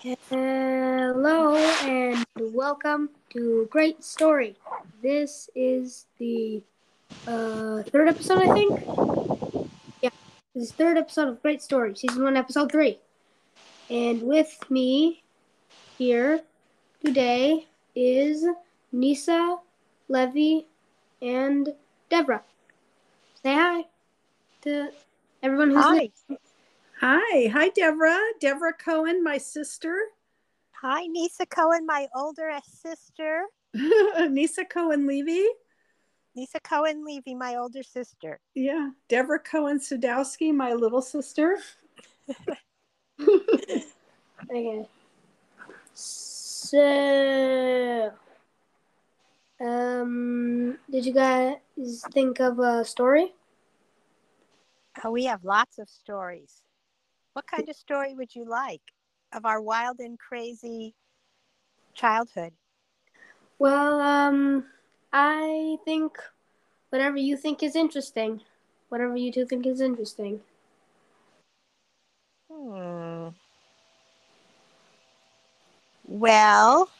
Hello and welcome to Great Story. This is the uh, third episode, I think. Yeah, this is the third episode of Great Story, season one, episode three. And with me here today is Nisa, Levy, and Devra. Say hi to everyone who's Hi. listening. Hi, hi, Devra. Devra Cohen, my sister. Hi, Nisa Cohen, my older sister. Nisa Cohen Levy. Nisa Cohen Levy, my older sister. Yeah, Devra Cohen Sadowski, my little sister. Okay. So, um, did you guys think of a story? Uh, we have lots of stories. What kind of story would you like of our wild and crazy childhood? Well, um, I think whatever you think is interesting. Whatever you two think is interesting. Hmm. Well,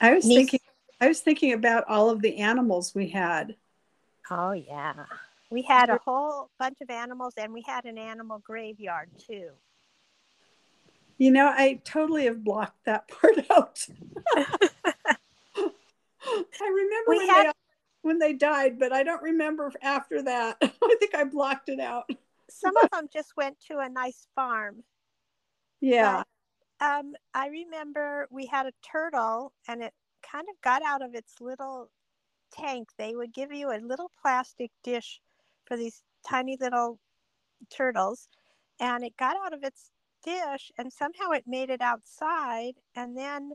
I was Nis- thinking I was thinking about all of the animals we had. oh yeah. We had a whole bunch of animals and we had an animal graveyard too. You know, I totally have blocked that part out. I remember when, had- they, when they died, but I don't remember after that. I think I blocked it out. Some of them just went to a nice farm. Yeah. Um, I remember we had a turtle and it kind of got out of its little tank. They would give you a little plastic dish for these tiny little turtles, and it got out of its dish and somehow it made it outside. And then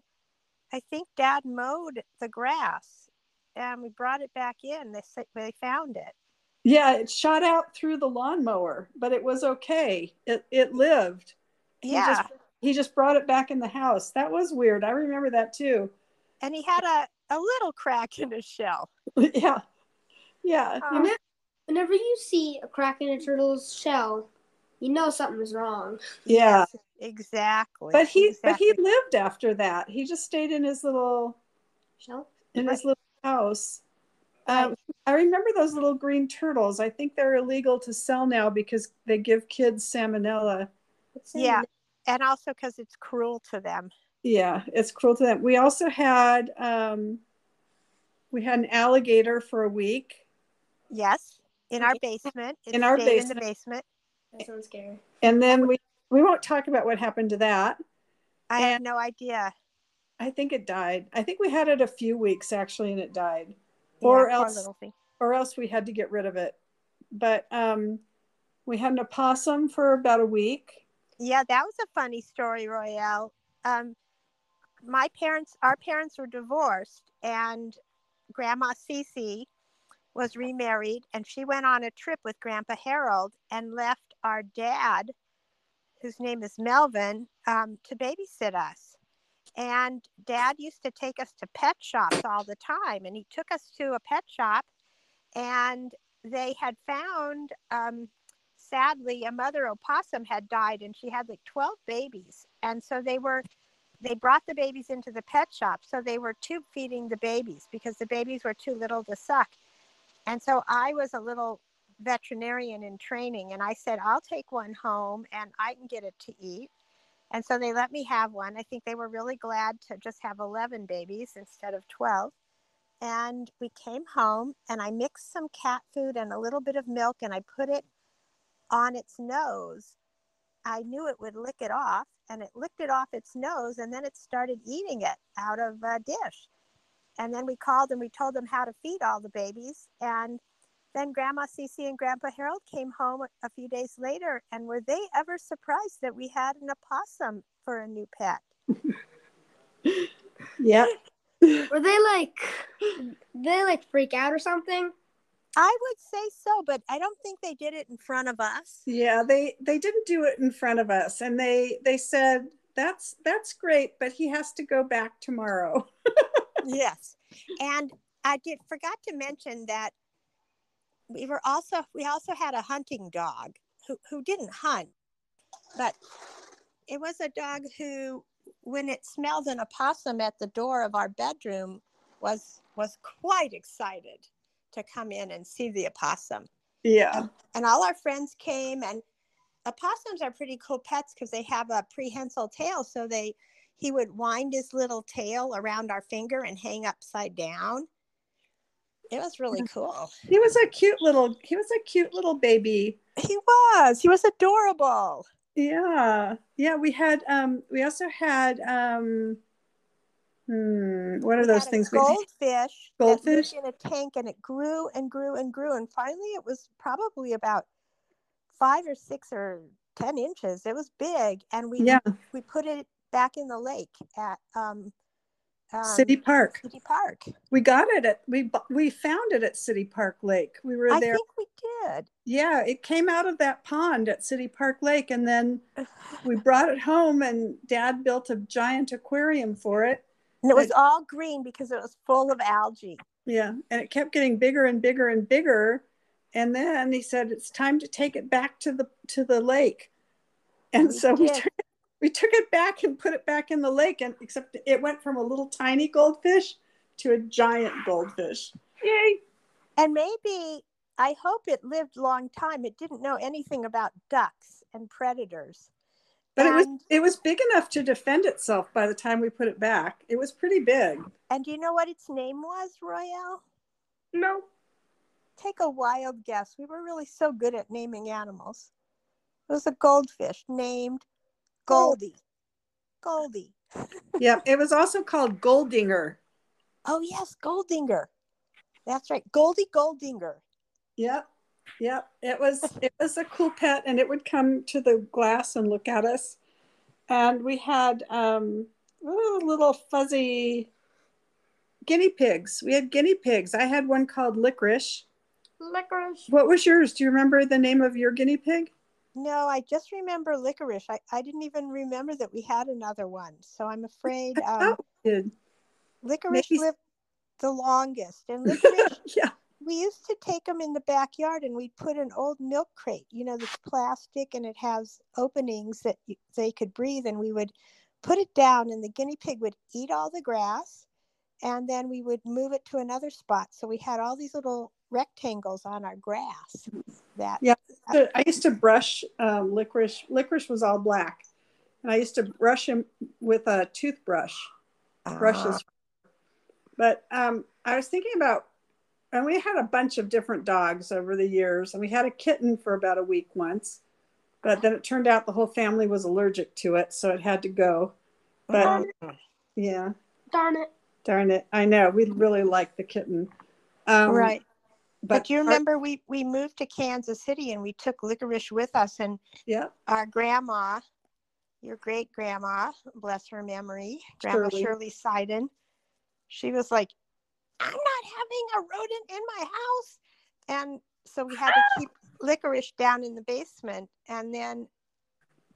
I think dad mowed the grass and we brought it back in. They, they found it. Yeah, it shot out through the lawnmower, but it was okay. It it lived. He Yeah. just he just brought it back in the house. That was weird. I remember that too. and he had a, a little crack in his shell. yeah. Yeah. Um, Whenever, whenever you see a crack in a turtle's shell, you know something's wrong. Yeah. Yes, exactly. But he but he lived after that. He just stayed in his little Shell? in his little house. Um, I remember those little green turtles. I think they're illegal to sell now because they give kids salmonella. Yeah. and also because it's cruel to them. Yeah, it's cruel to them. We also had um, we had an alligator for a week. Yes, in our basement. It In our stayed in the basement. basement. That sounds scary. And then we we won't talk about what happened to that. I have no idea. I think it died. I think we had it a few weeks actually, and it died, Yeah, Or else- little thing. or else we had to get rid of it. But um, we had an opossum for about a week. Yeah, that was a funny story, Royale. Um, my parents, our parents were divorced, and Grandma Cece was remarried, and she went on a trip with Grandpa Harold and left our dad, whose name is Melvin, um, to babysit us. And dad used to take us to pet shops all the time, and he took us to a pet shop, and they had found um, sadly a mother opossum had died and she had like 12 babies and so they were they brought the babies into the pet shop so they were tube feeding the babies because the babies were too little to suck and so i was a little veterinarian in training and i said i'll take one home and i can get it to eat. And so they let me have one. I think they were really glad to just have 11 babies instead of 12 and we came home and i mixed some cat food and a little bit of milk and i put it on its nose, I knew it would lick it off, and it licked it off its nose, and then it started eating it out of a dish. And then we called and we told them how to feed all the babies. And then Grandma Cece and Grandpa Harold came home a few days later, and were they ever surprised that we had an opossum for a new pet? Yeah. Were they like, they like freak out or something? I would say so, but I don't think they did it in front of us. Yeah, they they didn't do it in front of us, and they they said that's that's great, but he has to go back tomorrow. yes and i did forgot to mention that we were also we also had a hunting dog who, who didn't hunt but it was a dog who, when it smelled an opossum at the door of our bedroom, was was quite excited to come in and see the opossum. Yeah. And all our friends came, and opossums are pretty cool pets because they have a prehensile tail. So they he would wind his little tail around our finger and hang upside down. It was really cool. He was a cute little he was a cute little baby. He was. He was adorable. Yeah. Yeah, we had um we also had um hmm, what are We those things we Goldfish. Goldfish? In a tank, and it grew and grew and grew, and finally, it was probably about five or six or ten inches. It was big, and we Yeah, we put it back in the lake at um, um, City Park. City Park. We got it at we we found it at City Park Lake. We were there. I think we did. Yeah, it came out of that pond at City Park Lake and then we brought it home and dad built a giant aquarium for it. And it was It- all green because it was full of algae. Yeah, and it kept getting bigger and bigger and bigger. And then he said it's time to take it back to the to the lake. And We so we did. took it, we took it back and put it back in the lake and except it went from a little tiny goldfish to a giant goldfish. Yay. And maybe I hope it lived a long time. It didn't know anything about ducks and predators. But it was it was big enough to defend itself by the time we put it back. It was pretty big. And do you know what its name was, Royale? No. Take a wild guess. We were really so good at naming animals. It was a goldfish named Goldie. Goldie. Yeah, it was also called Goldinger. Oh, yes, Goldinger. That's right. Goldie Goldinger. Yep. Yep. It was it was a cool pet and it would come to the glass and look at us. And we had um little fuzzy guinea pigs. We had guinea pigs. I had one called Licorice. Licorice. What was yours? Do you remember the name of your guinea pig? No, I just remember licorice. I, I didn't even remember that we had another one. So I'm afraid um, licorice maybe- lived the longest. And licorice yeah. we used to take them in the backyard and we'd put an old milk crate you know that's plastic and it has openings that they could breathe and we would put it down and the guinea pig would eat all the grass and then we would move it to another spot so we had all these little rectangles on our grass that Yeah. I used to brush um, licorice. Licorice was all black, and I used to brush him with a toothbrush. Brushes. But um, I was thinking about, and we had a bunch of different dogs over the years, and we had a kitten for about a week once, but then it turned out the whole family was allergic to it, so it had to go. But Um, yeah, Darn it. darn it, I know we really liked the kitten. Um, right but, you our- remember we we moved to kansas city and we took licorice with us and yeah, our grandma, your great grandma, bless her memory, Grandma Shirley. Shirley Seiden, she was like, I'm not having a rodent in my house. And so we had to keep licorice down in the basement. And then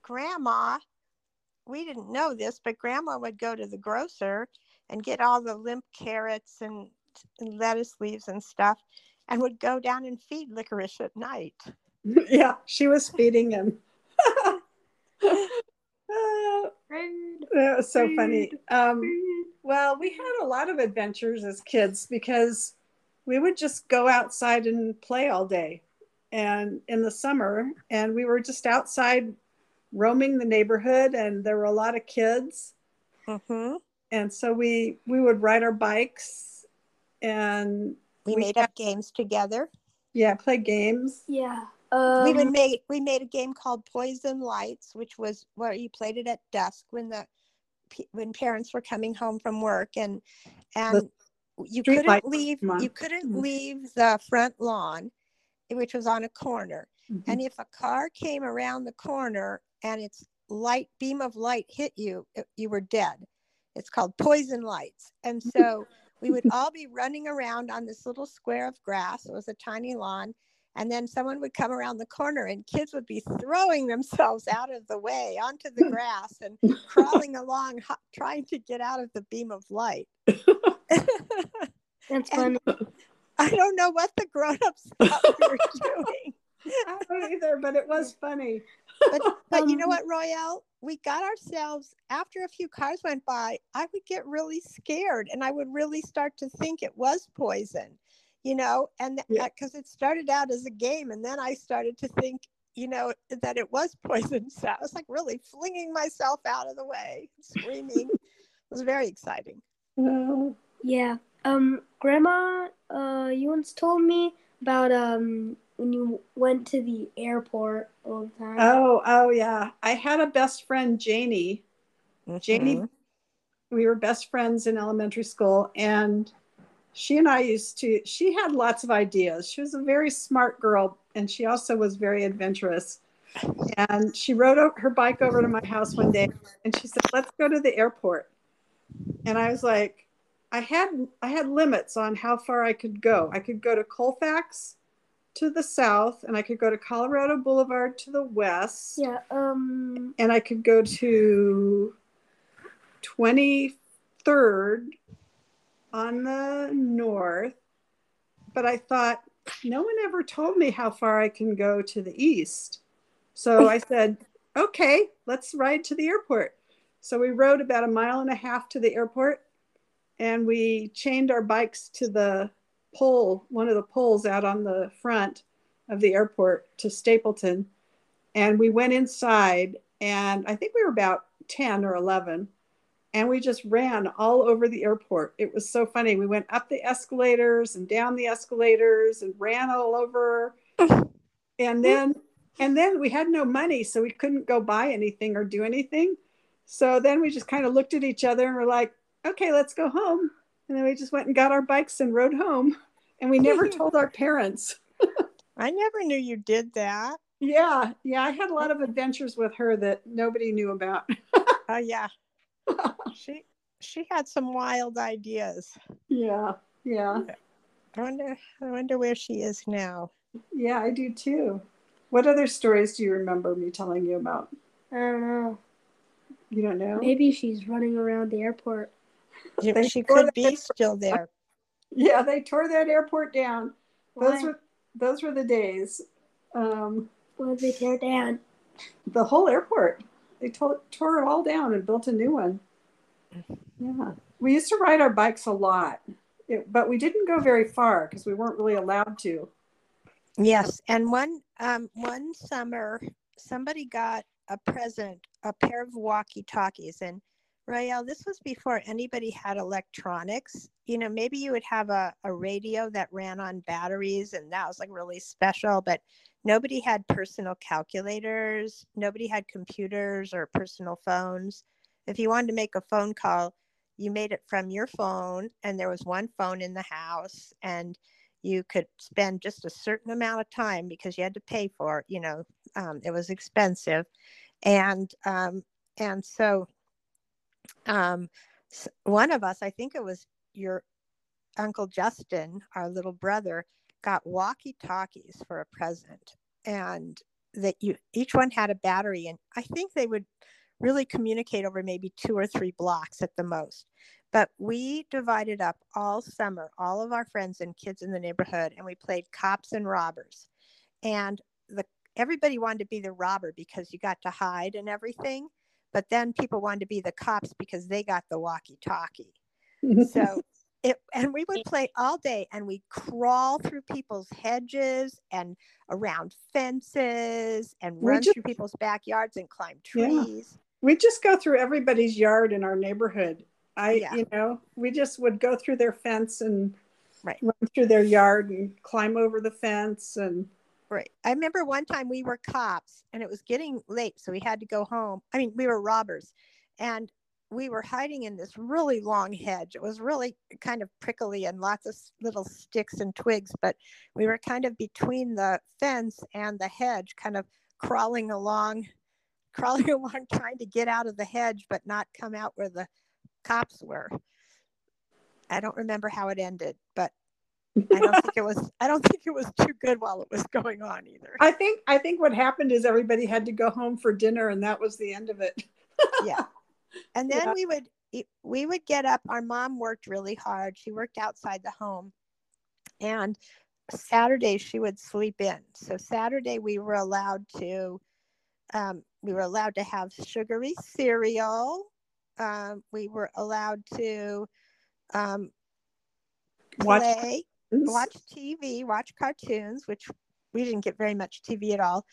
grandma, we didn't know this, but grandma would go to the grocer and get all the limp carrots and, and lettuce leaves and stuff and would go down and feed licorice at night. yeah, she was feeding him. Uh, That was so funny. Um, well, we had a lot of adventures as kids because we would just go outside and play all day and in the summer and we were just outside roaming the neighborhood and there were a lot of kids Mm-hmm. and so we we would ride our bikes and We, We made had- up games together. yeah play games Yeah. Um, we would make we made a game called Poison Lights, which was where you played it at dusk when the when parents were coming home from work and and you couldn't leave you couldn't Mhm. leave the front lawn, which was on a corner. Mm-hmm. And if a car came around the corner and its light beam of light hit you, it- you were dead. It's called poison lights. And so we would all be running around on this little square of grass. It was a tiny lawn. And then someone would come around the corner and kids would be throwing themselves out of the way onto the grass and crawling along, ho- trying to get out of the beam of light. That's funny. I don't know what the grown ups thought we were doing. I don't either but it was funny But but you know Um, what, Royale? We got ourselves after a few cars went by, I would get really scared and I would really start to think it was poison, you know, and Yeah. because it started out as a game and then I started to think, you know, that it was poison. So I was like really flinging myself out of the way, screaming. it was very exciting. Oh, Yeah. Um, Grandma, uh, you once told me about um when you went to the airport all the time. oh, oh, yeah. I had a best friend, Janie. Janie, Mhm. we were best friends in elementary school, and she and I used to. She had lots of ideas. She was a very smart girl, and she also was very adventurous. And she rode her bike over to my house one day, and she said, "Let's go to the airport." And I was like, I had I had limits on how far I could go. I could go to Colfax to the south, and I could go to Colorado Boulevard to the west Yeah. Um. and I could go to 23rd on the north. But I thought, no one ever told me how far I can go to the east. So I said, okay, let's ride to the airport. So we rode about a mile and a half to the airport and we chained our bikes to the pole, one of the poles out on the front of the airport to Stapleton. And we went inside, and I think we were about 10 or 11. And we just ran all over the airport. It was so funny. We went up the escalators and down the escalators and ran all over. And then and then we had no money, so we couldn't go buy anything or do anything. So then we just kind of looked at each other and were like, okay, let's go home. And then we just went and got our bikes and rode home. And we never told our parents. I never knew you did that. Yeah, yeah, I had a lot of adventures with her that nobody knew about. Oh yeah. she she had some wild ideas. yeah, yeah, I wonder I wonder where she is now. yeah, I do too. What other stories do you remember me telling you about? I don't know. You don't know? Maybe she's running around the airport. She- She could be still there. Yeah, they tore that airport down. Those Why? were those were the days. Um, What did they tear down? the whole airport. They tore, tore it all down and built a new one. Yeah, we used to ride our bikes a lot, it, but we didn't go very far because we weren't really allowed to. Yes, and one um one summer somebody got a present, a pair of walkie-talkies and Royale, this was before anybody had electronics. You know, maybe you would have a, a radio that ran on batteries and that was like really special, but nobody had personal calculators, nobody had computers or personal phones. If you wanted to make a phone call, you made it from your phone and there was one phone in the house and you could spend just a certain amount of time because you had to pay for it you know um, it was expensive and um, and so um, one of us i think it was your uncle justin our little brother got walkie talkies for a present. And that you each one had a battery and i think they would really communicate over maybe two or three blocks at the most. But we divided up all summer all of our friends and kids in the neighborhood and we played cops and robbers. And the everybody wanted to be the robber because you got to hide and everything but then people wanted to be the cops because they got the walkie talkie so it and we would play all day and we'd crawl through people's hedges and around fences and We run just- through people's backyards and climb Yeah. trees we just go through everybody's yard in our neighborhood. I, Yeah. you know, we just would go through their fence and Right. run through their yard and climb over the fence and Right. I remember one time we were cops and it was getting late, so we had to go home. I mean, we were robbers and we were hiding in this really long hedge. It was really kind of prickly and lots of little sticks and twigs, but we were kind of between the fence and the hedge, kind of crawling along, crawling along, trying to get out of the hedge, but not come out where the cops were. I don't remember how it ended, but I don't think it was I don't think it was too good while it was going on either. I think I think what happened is everybody had to go home for dinner and that was the end of it. yeah and then Yeah. we would we would get up our mom worked really hard she worked outside the home and saturday she would sleep in so saturday we were allowed to um, we were allowed to have sugary cereal. Um, we were allowed to um, play, watch TV, watch cartoons, which we didn't get very much TV at all.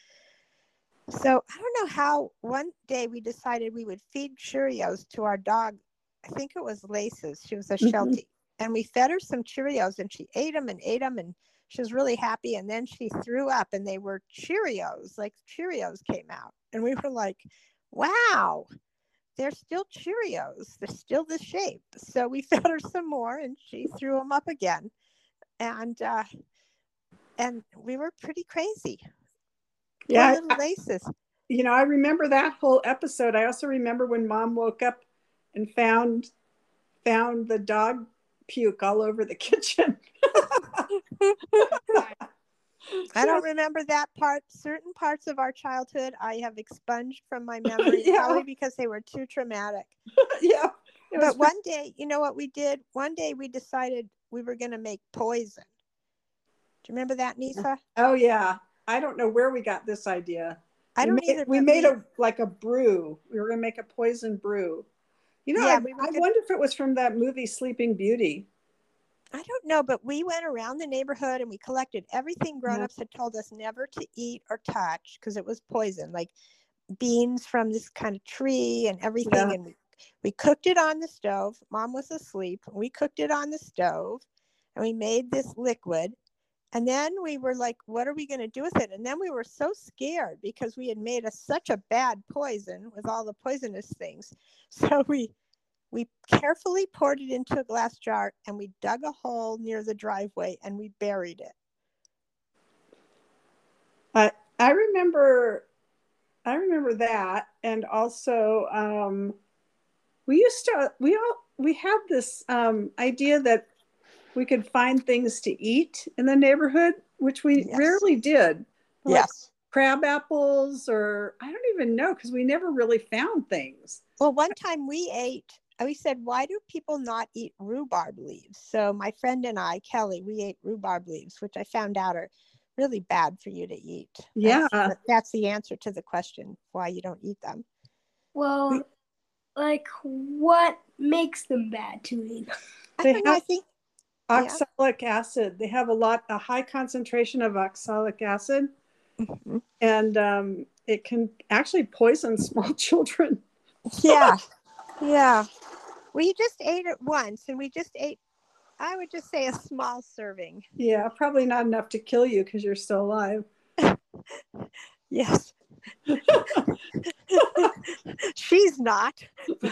So I don't know how one day we decided we would feed Cheerios to our dog. I think it was Laces. She was a Mhm. Sheltie. And we fed her some Cheerios and she ate them and ate them and she was really happy. And then she threw up and they were Cheerios, like Cheerios came out. And we were like, wow, they're still Cheerios. They're still the shape. So we fed her some more and she threw them up again. And, uh, and we were pretty crazy. Yeah, little laces. you know, I remember that whole episode. I also remember when mom woke up and found found the dog puke all over the kitchen. I don't remember that part. Certain parts of our childhood I have expunged from my memory, Yeah. probably because they were too traumatic. yeah. But one day, you know what we did? One day we decided we were going to make poison. Do you remember that, Nisa? Oh yeah. I don't know where we got this idea. I don't made, either. We made a like a brew. We were gonna make a poison brew. You know, Yeah, I, we I gonna- wonder if it was from that movie Sleeping Beauty. I don't know, but we went around the neighborhood and we collected everything grown-ups had told us never to eat or touch because it was poison, like beans from this kind of tree and everything. Yeah. And we, we cooked it on the stove. Mom was asleep. We cooked it on the stove and we made this liquid. And then we were like, what are we going to do with it? And then we were so scared because we had made a, such a bad poison with all the poisonous things. So we we carefully poured it into a glass jar and we dug a hole near the driveway and we buried it. I I remember I remember that and also um we used to we all we had this um idea that we could find things to eat in the neighborhood, which we Yes. rarely did. Like Yes. crab apples or I don't even know because we never really found things. Well, one time we ate, we said, why do people not eat rhubarb leaves? So my friend and I, Kelly, we ate rhubarb leaves, which I found out are really bad for you to eat. Yeah. That's, that's the answer to the question why you don't eat them. Well, like what makes them bad to eat? I They don't. I have- think Yeah. Oxalic acid. They have a lot a high concentration of oxalic acid Mhm. and um, it can actually poison small children. Yeah. yeah. We just ate it once and we just ate, I would just say a small serving. Yeah, probably not enough to kill you because you're still alive. Yes. She's not.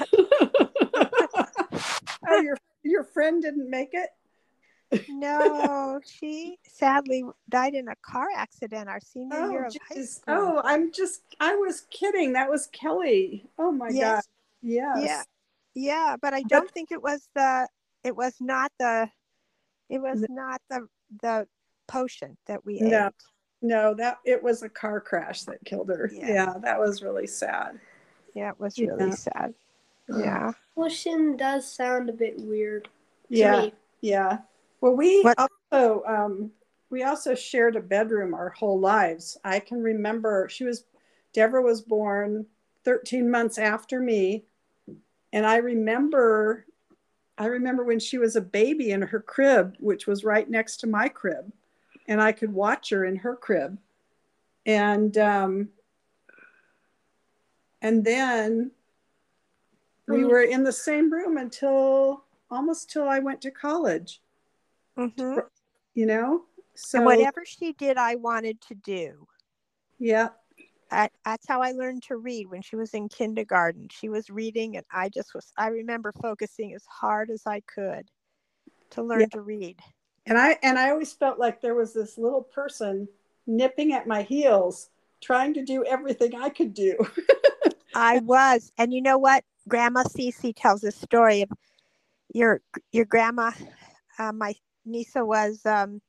oh, your your friend didn't make it. No, she sadly died in a car accident our senior oh, year Oh, of high school. oh, I'm just. I was kidding. That was Kelly. Oh my Yes. god. Yes. Yeah. Yeah, but I don't think it was the it was not the it was not the the potion that we No. ate. No, that it was a car crash that killed her. Yeah. Yeah, that was really sad. Yeah, it was really Yeah. sad. Yeah. Potion does sound a bit weird to Yeah. me. Yeah. Well, we What- also um, we also shared a bedroom our whole lives. I can remember she was Devra was born 13 months after me, and I remember I remember when she was a baby in her crib, which was right next to my crib, and I could watch her in her crib, and um, and then we Mhm. were in the same room until almost till I went to college hmm you know so and whatever she did, I wanted to do. yeah I, that's how I learned to read when she was in kindergarten. She was reading, and I just was, I remember focusing as hard as I could to learn Yeah. to read. And i and i always felt like there was this little person nipping at my heels trying to do everything i could do I was, and you know what? Grandma Cece tells a story of your your grandma. Uh, my Nisa was um,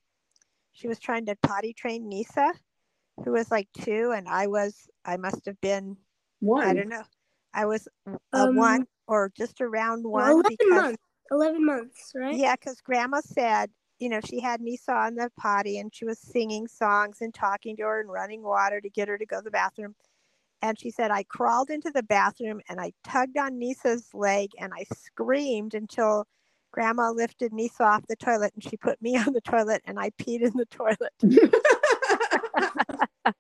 she was trying to potty train Nisa, who was like two, and I was I must have been one I don't know, I was a Um, one or just around one Eleven because months. Eleven months, right? yeah, because Grandma said you know she had Nisa on the potty and she was singing songs and talking to her and running water to get her to go to the bathroom. And she said, I crawled into the bathroom and I tugged on Nisa's leg and I screamed until grandma lifted Nisa off the toilet and she put me on the toilet and I peed in the toilet.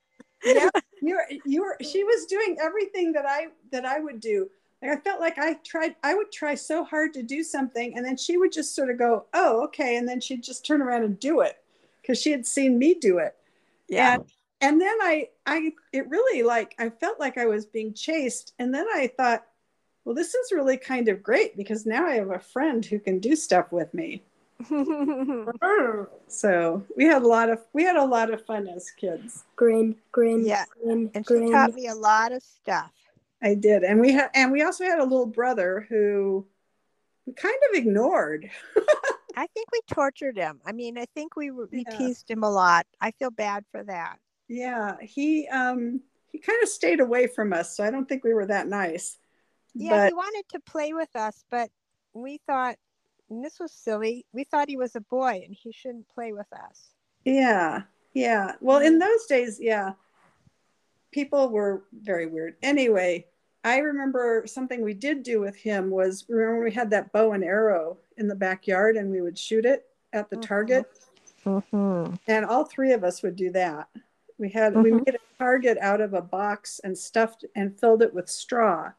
yeah, you were, you were, she was doing everything that I, that I would do. Like I felt like I tried, I would try so hard to do something and then she would just sort of go, oh, okay. And then she'd just turn around and do it because she had seen me do it. Yeah. And, and then I, I, it really like, I felt like I was being chased. And then I thought, well, this is really kind of great because now I have a friend who can do stuff with me. so we had a lot of we had a lot of fun as kids. Grin, grin, Yeah. grin, and she taught me a lot of stuff. I did, and we had and we also had a little brother who we kind of ignored. I think we tortured him. I mean, I think we we Yeah. teased him a lot. I feel bad for that. Yeah, he um he kind of stayed away from us, so I don't think we were that nice. Yeah, but he wanted to play with us, but we thought and this was silly. We thought he was a boy and he shouldn't play with us. Yeah, yeah. Well, in those days, yeah, people were very weird. Anyway, I remember something we did do with him was remember when we had that bow and arrow in the backyard and we would shoot it at the Mhm. target, Mm-hmm. and all three of us would do that. We had we Mhm. made a target out of a box and stuffed and filled it with straw,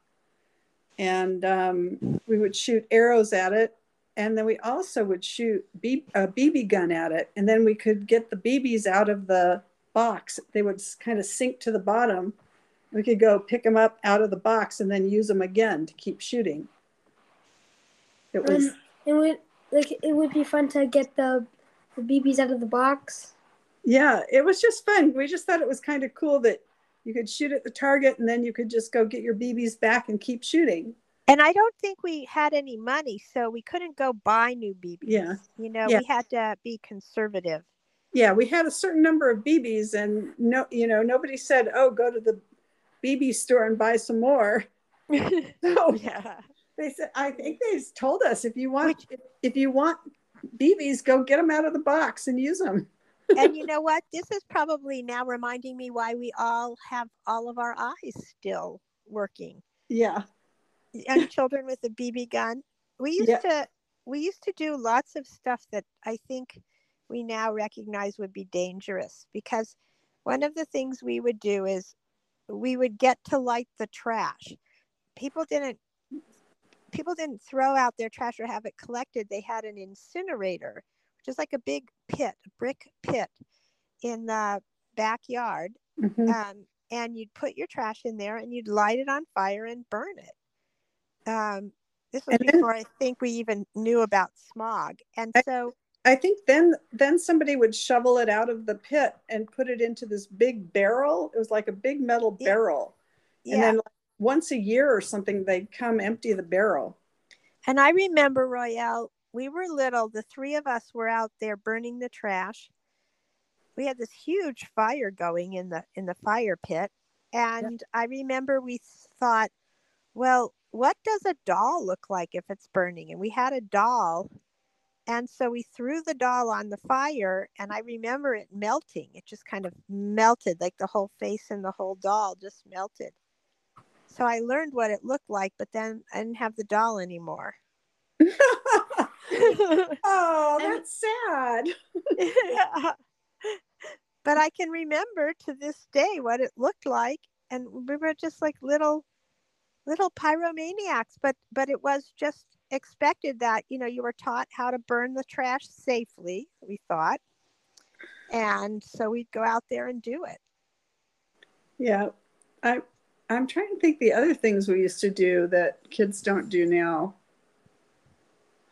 and um, we would shoot arrows at it and then we also would shoot B- a BB gun at it, and then we could get the BBs out of the box. They would kind of sink to the bottom. We could go pick them up out of the box and then use them again to keep shooting. It was Um, it would like it would be fun to get the the BBs out of the box. yeah, it was just fun. We just thought it was kind of cool that you could shoot at the target and then you could just go get your BBs back and keep shooting. And I don't think we had any money, so we couldn't go buy new BBs. Yeah. You know, Yeah. we had to be conservative. Yeah, we had a certain number of BBs, and no, you know, nobody said, "Oh, go to the BB store and buy some more." So yeah. they said i think they told us if you want if, if you want bb's go get them out of the box and use them and you know what? This is probably now reminding me why we all have all of our eyes still working. yeah Young children with a BB gun. We used Yeah. to we used to do lots of stuff that I think we now recognize would be dangerous because one of the things we would do is we would get to light the trash. People didn't people didn't throw out their trash or have it collected. They had an incinerator, which is like a big pit, a brick pit in the backyard. Mhm. Um, and you'd put your trash in there and you'd light it on fire and burn it. Um, this was And then- before I think we even knew about smog. And so, i think then then somebody would shovel it out of the pit and put it into this big barrel it was like a big metal Yeah. barrel yeah. and then like, once a year or something they'd come empty the barrel And I remember, Royale, we were little. The three of us were out there burning the trash. We had this huge fire going in the in the fire pit, and I remember we thought, well, what does a doll look like if it's burning? And we had a doll, and so we threw the doll on the fire, and I remember it melting. It just kind of melted, like the whole face and the whole doll just melted. So I learned what it looked like, but then I didn't have the doll anymore. oh And- that's sad Yeah. But I can remember to this day what it looked like, and we were just like little, little pyromaniacs. But but it was just expected that you know you were taught how to burn the trash safely. We thought, and so we'd go out there and do it. yeah i i'm trying to think the other things we used to do that kids don't do now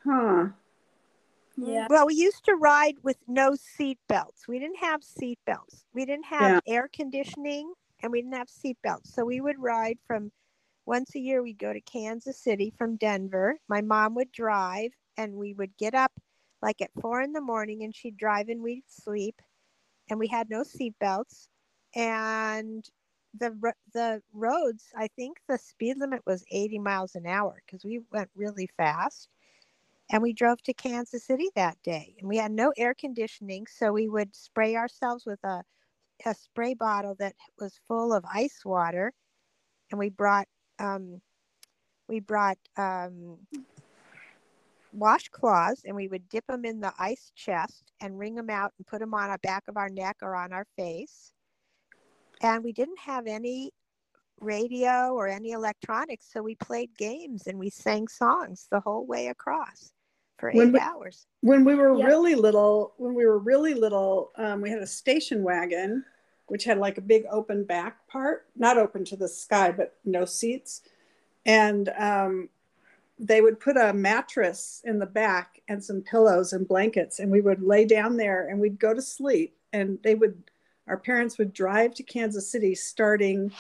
huh Yeah. Well, we used to ride with no seat belts. We didn't have seat belts. We didn't have air conditioning and we didn't have seat belts. So we would ride from once a year, we'd go to Kansas City from Denver. My mom would drive and we would get up like at four in the morning and she'd drive and we'd sleep. And we had no seat belts. And the, the roads, I think the speed limit was 80 miles an hour because we went really fast and we drove to Kansas City that day and we had no air conditioning so we would spray ourselves with a, a spray bottle that was full of ice water and we brought um, we brought um, washcloths and we would dip them in the ice chest and wring them out and put them on the back of our neck or on our face. And we didn't have any radio or any electronics, so we played games and we sang songs the whole way across for eight When we- hours. When we were Yep. really little, when we were really little, um, we had a station wagon, which had like a big open back part, not open to the sky, but no seats. And um, they would put a mattress in the back and some pillows and blankets, and we would lay down there and we'd go to sleep. And they would, our parents would drive to Kansas City starting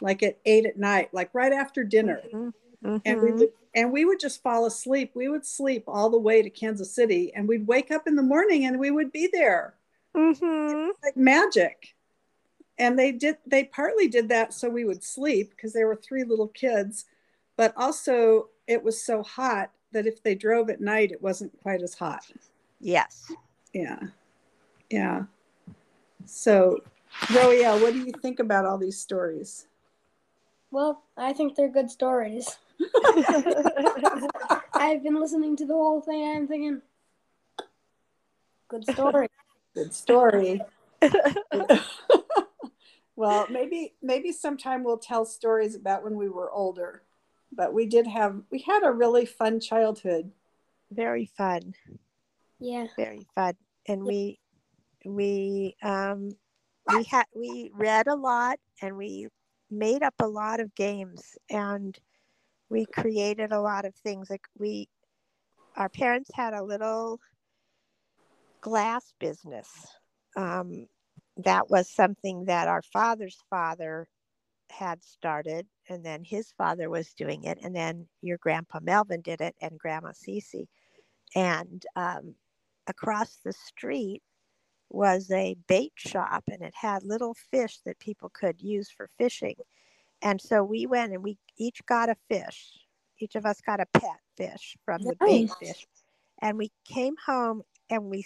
like at eight at night, like right after dinner Mhm. and we would and we would just fall asleep. We would sleep all the way to Kansas City, and we'd wake up in the morning and we would be there Mhm. like magic. And they did they partly did that so we would sleep because there were three little kids, but also it was so hot that if they drove at night, it wasn't quite as hot. Yes. Yeah, yeah. So, Royale, what do you think about all these stories? Well, I think they're good stories. I've been listening to the whole thing and I'm thinking, good story. Good story. well, maybe maybe sometime we'll tell stories about when we were older. But we did have we had a really fun childhood. Very fun. Yeah. Very fun. And we we um we had we read a lot and we made up a lot of games and we created a lot of things like we our parents had a little glass business um, that was something that our father's father had started and then his father was doing it and then your grandpa melvin did it and grandma Cece. and um, across the street was a bait shop and it had little fish that people could use for fishing. And so we went and we each got a fish. Each of us got a pet fish from the bait fish. And we came home and we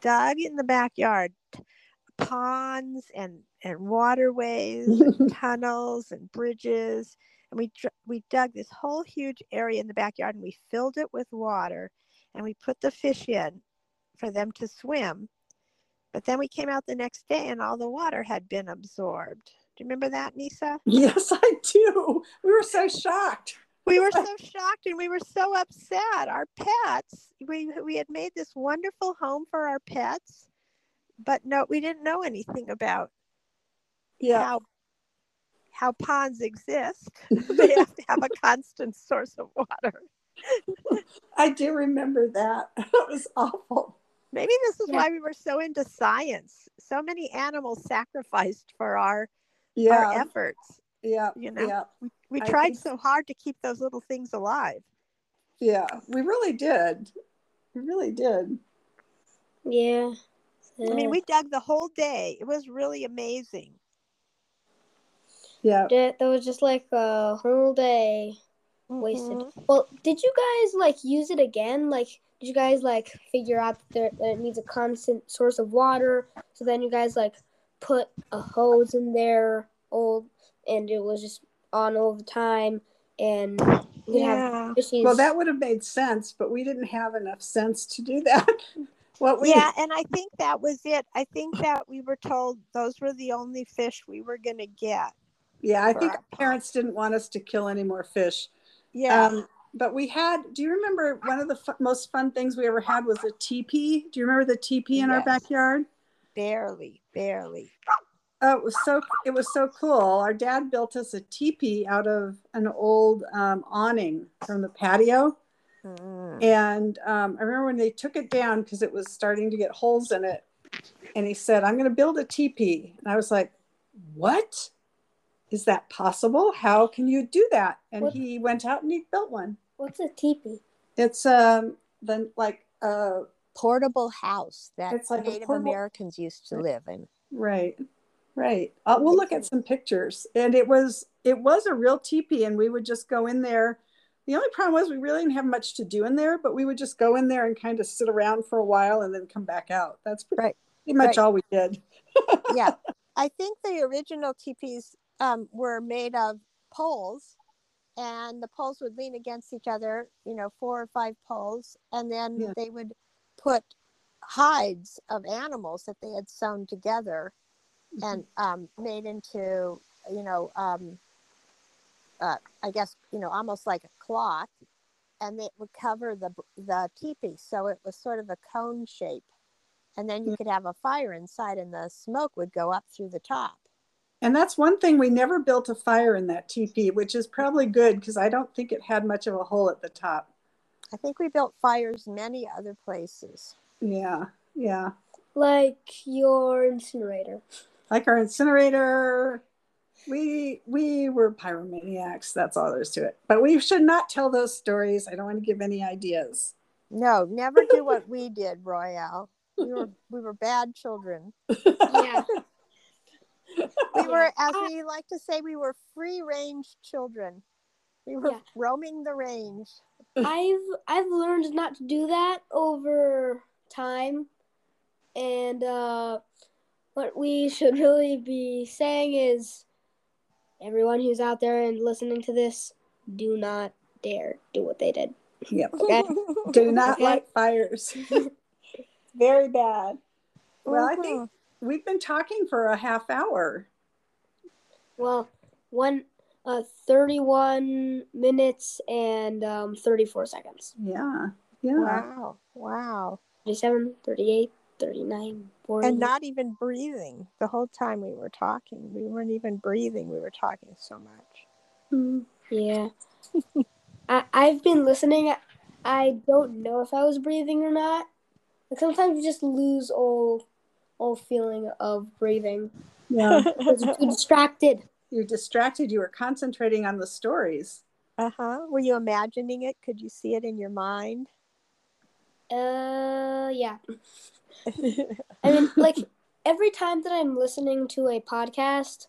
dug in the backyard ponds and and waterways and tunnels and bridges. And we we dug this whole huge area in the backyard and we filled it with water and we put the fish in for them to swim. But then we came out the next day and all the water had been absorbed. Do you remember that nisa? Yes, I do. We were so shocked. we were so shocked and we were so upset. Our pets we we had made this wonderful home for our pets but no we didn't know anything about Yeah. how how ponds exist they have to have a constant source of water I do remember that. It was awful. maybe this is Yeah. why we were so into science so many animals sacrificed for our our efforts Yeah. you know Yeah. we, we tried think- so hard to keep those little things alive Yeah. We really did. We really did. Yeah. I mean we dug the whole day it was really amazing Yeah. That, that was just like a whole day wasted. Mhm. Well, did you guys like use it again? Like, did you guys like figure out that, there, that it needs a constant source of water? So then you guys like put a hose in there, old, and it was just on all the time, and you could have yeah fishies. Well, that would have made sense, but we didn't have enough sense to do that. What we yeah and i think that was it i think that we were told those were the only fish we were going to get Yeah, I think parents didn't want us to kill any more fish. yeah Um, but we had, do you remember one of the fu- most fun things we ever had was a teepee? Do you remember the teepee in our backyard? barely barely Oh, it was so it was so cool. Our dad built us a teepee out of an old um, awning from the patio, Mm. and um, I remember when they took it down because it was starting to get holes in it, and he said, "I'm going to build a teepee," and I was like, "What? Is that possible? How can you do that?" And What- he went out and he built one. What's a teepee? It's um then like uh portable house that It's like a native portable- americans used to live in Right, right. Uh, we'll look at some pictures, and it was it was a real teepee, and we would just go in there. The only problem was we really didn't have much to do in there, but we would just go in there and kind of sit around for a while and then come back out. That's pretty, Right. pretty much Right. all we did. yeah i think the original teepees um, were made of poles and the poles would lean against each other, you know, four or five poles, and then Yeah. they would put hides of animals that they had sewn together and um, made into, you know, um, uh, I guess, you know, almost like a cloth, and it would cover the the teepee, so it was sort of a cone shape, and then you Yeah. could have a fire inside, and the smoke would go up through the top. And that's one thing we never built a fire in that teepee, which is probably good because I don't think it had much of a hole at the top. I think we built fires many other places. Yeah, yeah. Like your incinerator. Like our incinerator, we we were pyromaniacs. That's all there is to it. But we should not tell those stories. I don't want to give any ideas. No, never do what we did, Royale. We were we were bad children. Yeah. We were, as we like to say, we were free range children. We were Yeah. roaming the range. I've I've learned not to do that over time, and uh, what we should really be saying is, everyone who's out there and listening to this, do not dare do what they did. Yep. Okay. Do not Okay. light fires. Very bad. Well, I Mhm. think we've been talking for a half hour. Well, one uh, thirty-one minutes and um, thirty-four seconds. Yeah. Yeah. Wow. Wow. 37, 38, 39, 40. And not even breathing the whole time we were talking. We weren't even breathing. We were talking so much. Mm, yeah. I, I've been listening. I don't know if I was breathing or not. Like sometimes you just lose all all feeling of breathing Yeah. you're too distracted. You're distracted. You were concentrating on the stories. Uh huh. Were you imagining it? Could you see it in your mind? Uh, yeah. I mean, like every time that I'm listening to a podcast,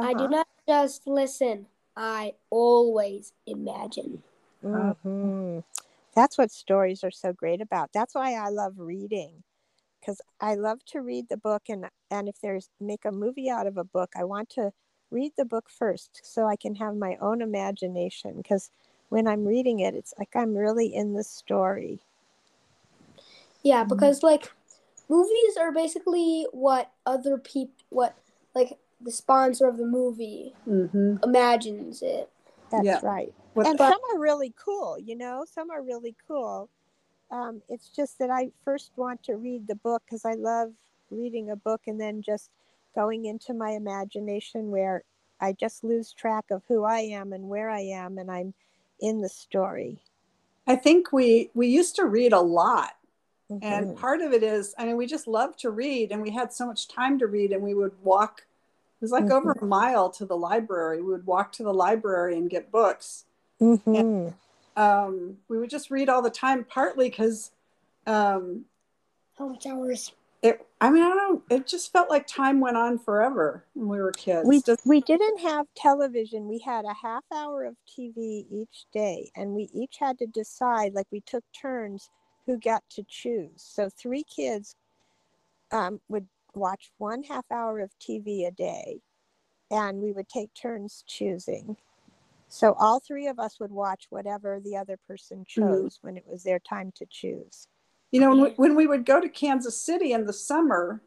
I do Uh-huh. not just listen. I always imagine. Mhm. That's what stories are so great about. That's why I love reading, because I love to read the book, and and if there's make a movie out of a book, I want to read the book first so I can have my own imagination. Because when I'm reading it, it's like I'm really in the story. Yeah, Mhm. because like movies are basically what other people, what like the sponsor of the movie Mm-hmm. imagines it. That's Yeah. right. What and But- some are really cool you know some are really cool um, it's just that i first want to read the book because i love reading a book and then just going into my imagination where i just lose track of who i am and where i am and i'm in the story I think we we used to read a lot, and part of it is I mean we just loved to read, and we had so much time to read, and we would walk. It was like over a mile to the library. We would walk to the library and get books. Mhm. Um, we would just read all the time, partly because um, How much hours? it. I mean, I don't. know. It just felt like time went on forever when we were kids. we, Just- we didn't have television we had a half hour of tv each day and we each had to decide like we took turns who got to choose. So three kids um, would watch one half hour of tv a day and we would take turns choosing. So all three of us would watch whatever the other person chose when it was their time to choose. You know, when we, when we would go to Kansas City in the summer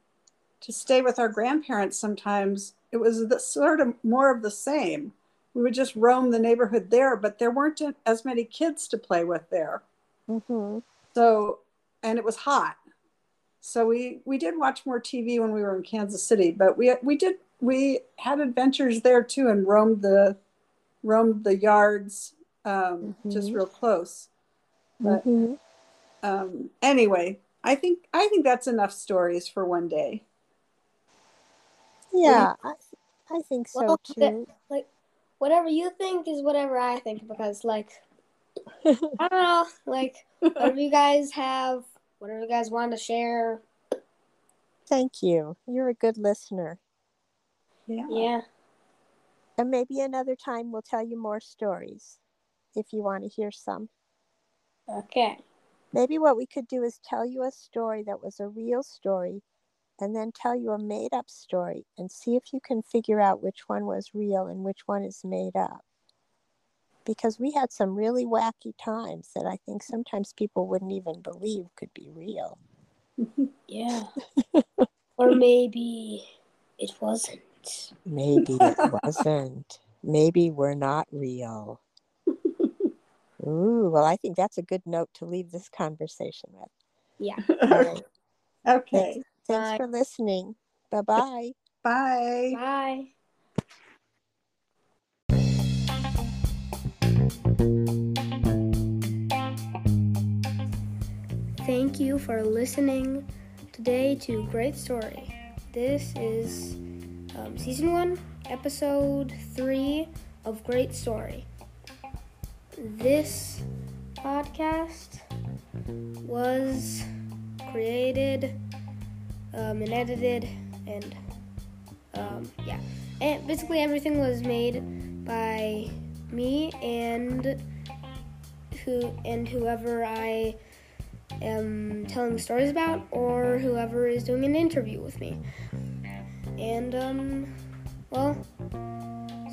to stay with our grandparents, sometimes it was the sort of more of the same. We would just roam the neighborhood there, but there weren't as many kids to play with there. hmm So, and it was hot. So we we did watch more TV when we were in Kansas City, but we we did we had adventures there too and roamed the roamed the yards um, just Mhm. real close. But hmm um, anyway, I think I think that's enough stories for one day. yeah I, I think so Well, too the- Like whatever you think is whatever I think because like I don't know, like whatever you guys have, whatever you guys want to share. Thank you. You're a good listener. Yeah. Yeah. And maybe another time we'll tell you more stories if you want to hear some. Okay. Maybe what we could do is tell you a story that was a real story and then tell you a made up story and see if you can figure out which one was real and which one is made up. Because we had some really wacky times that I think sometimes people wouldn't even believe could be real. Yeah. or maybe it wasn't. Maybe it wasn't. Maybe we're not real. Ooh, well, I think that's a good note to leave this conversation with. Yeah. All right. okay. Thanks Bye. for listening. Bye bye. Bye. Bye. Thank you for listening today to Great Story. This is um, season one, episode three of Great Story. This podcast was created um, and edited and um, yeah and basically everything was made by me and who and whoever i am telling stories about or whoever is doing an interview with me. And um well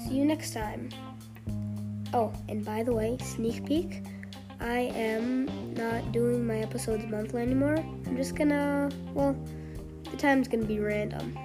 see you next time. Oh and by the way sneak peek i am not doing my episodes monthly anymore. I'm just gonna well the time's gonna be random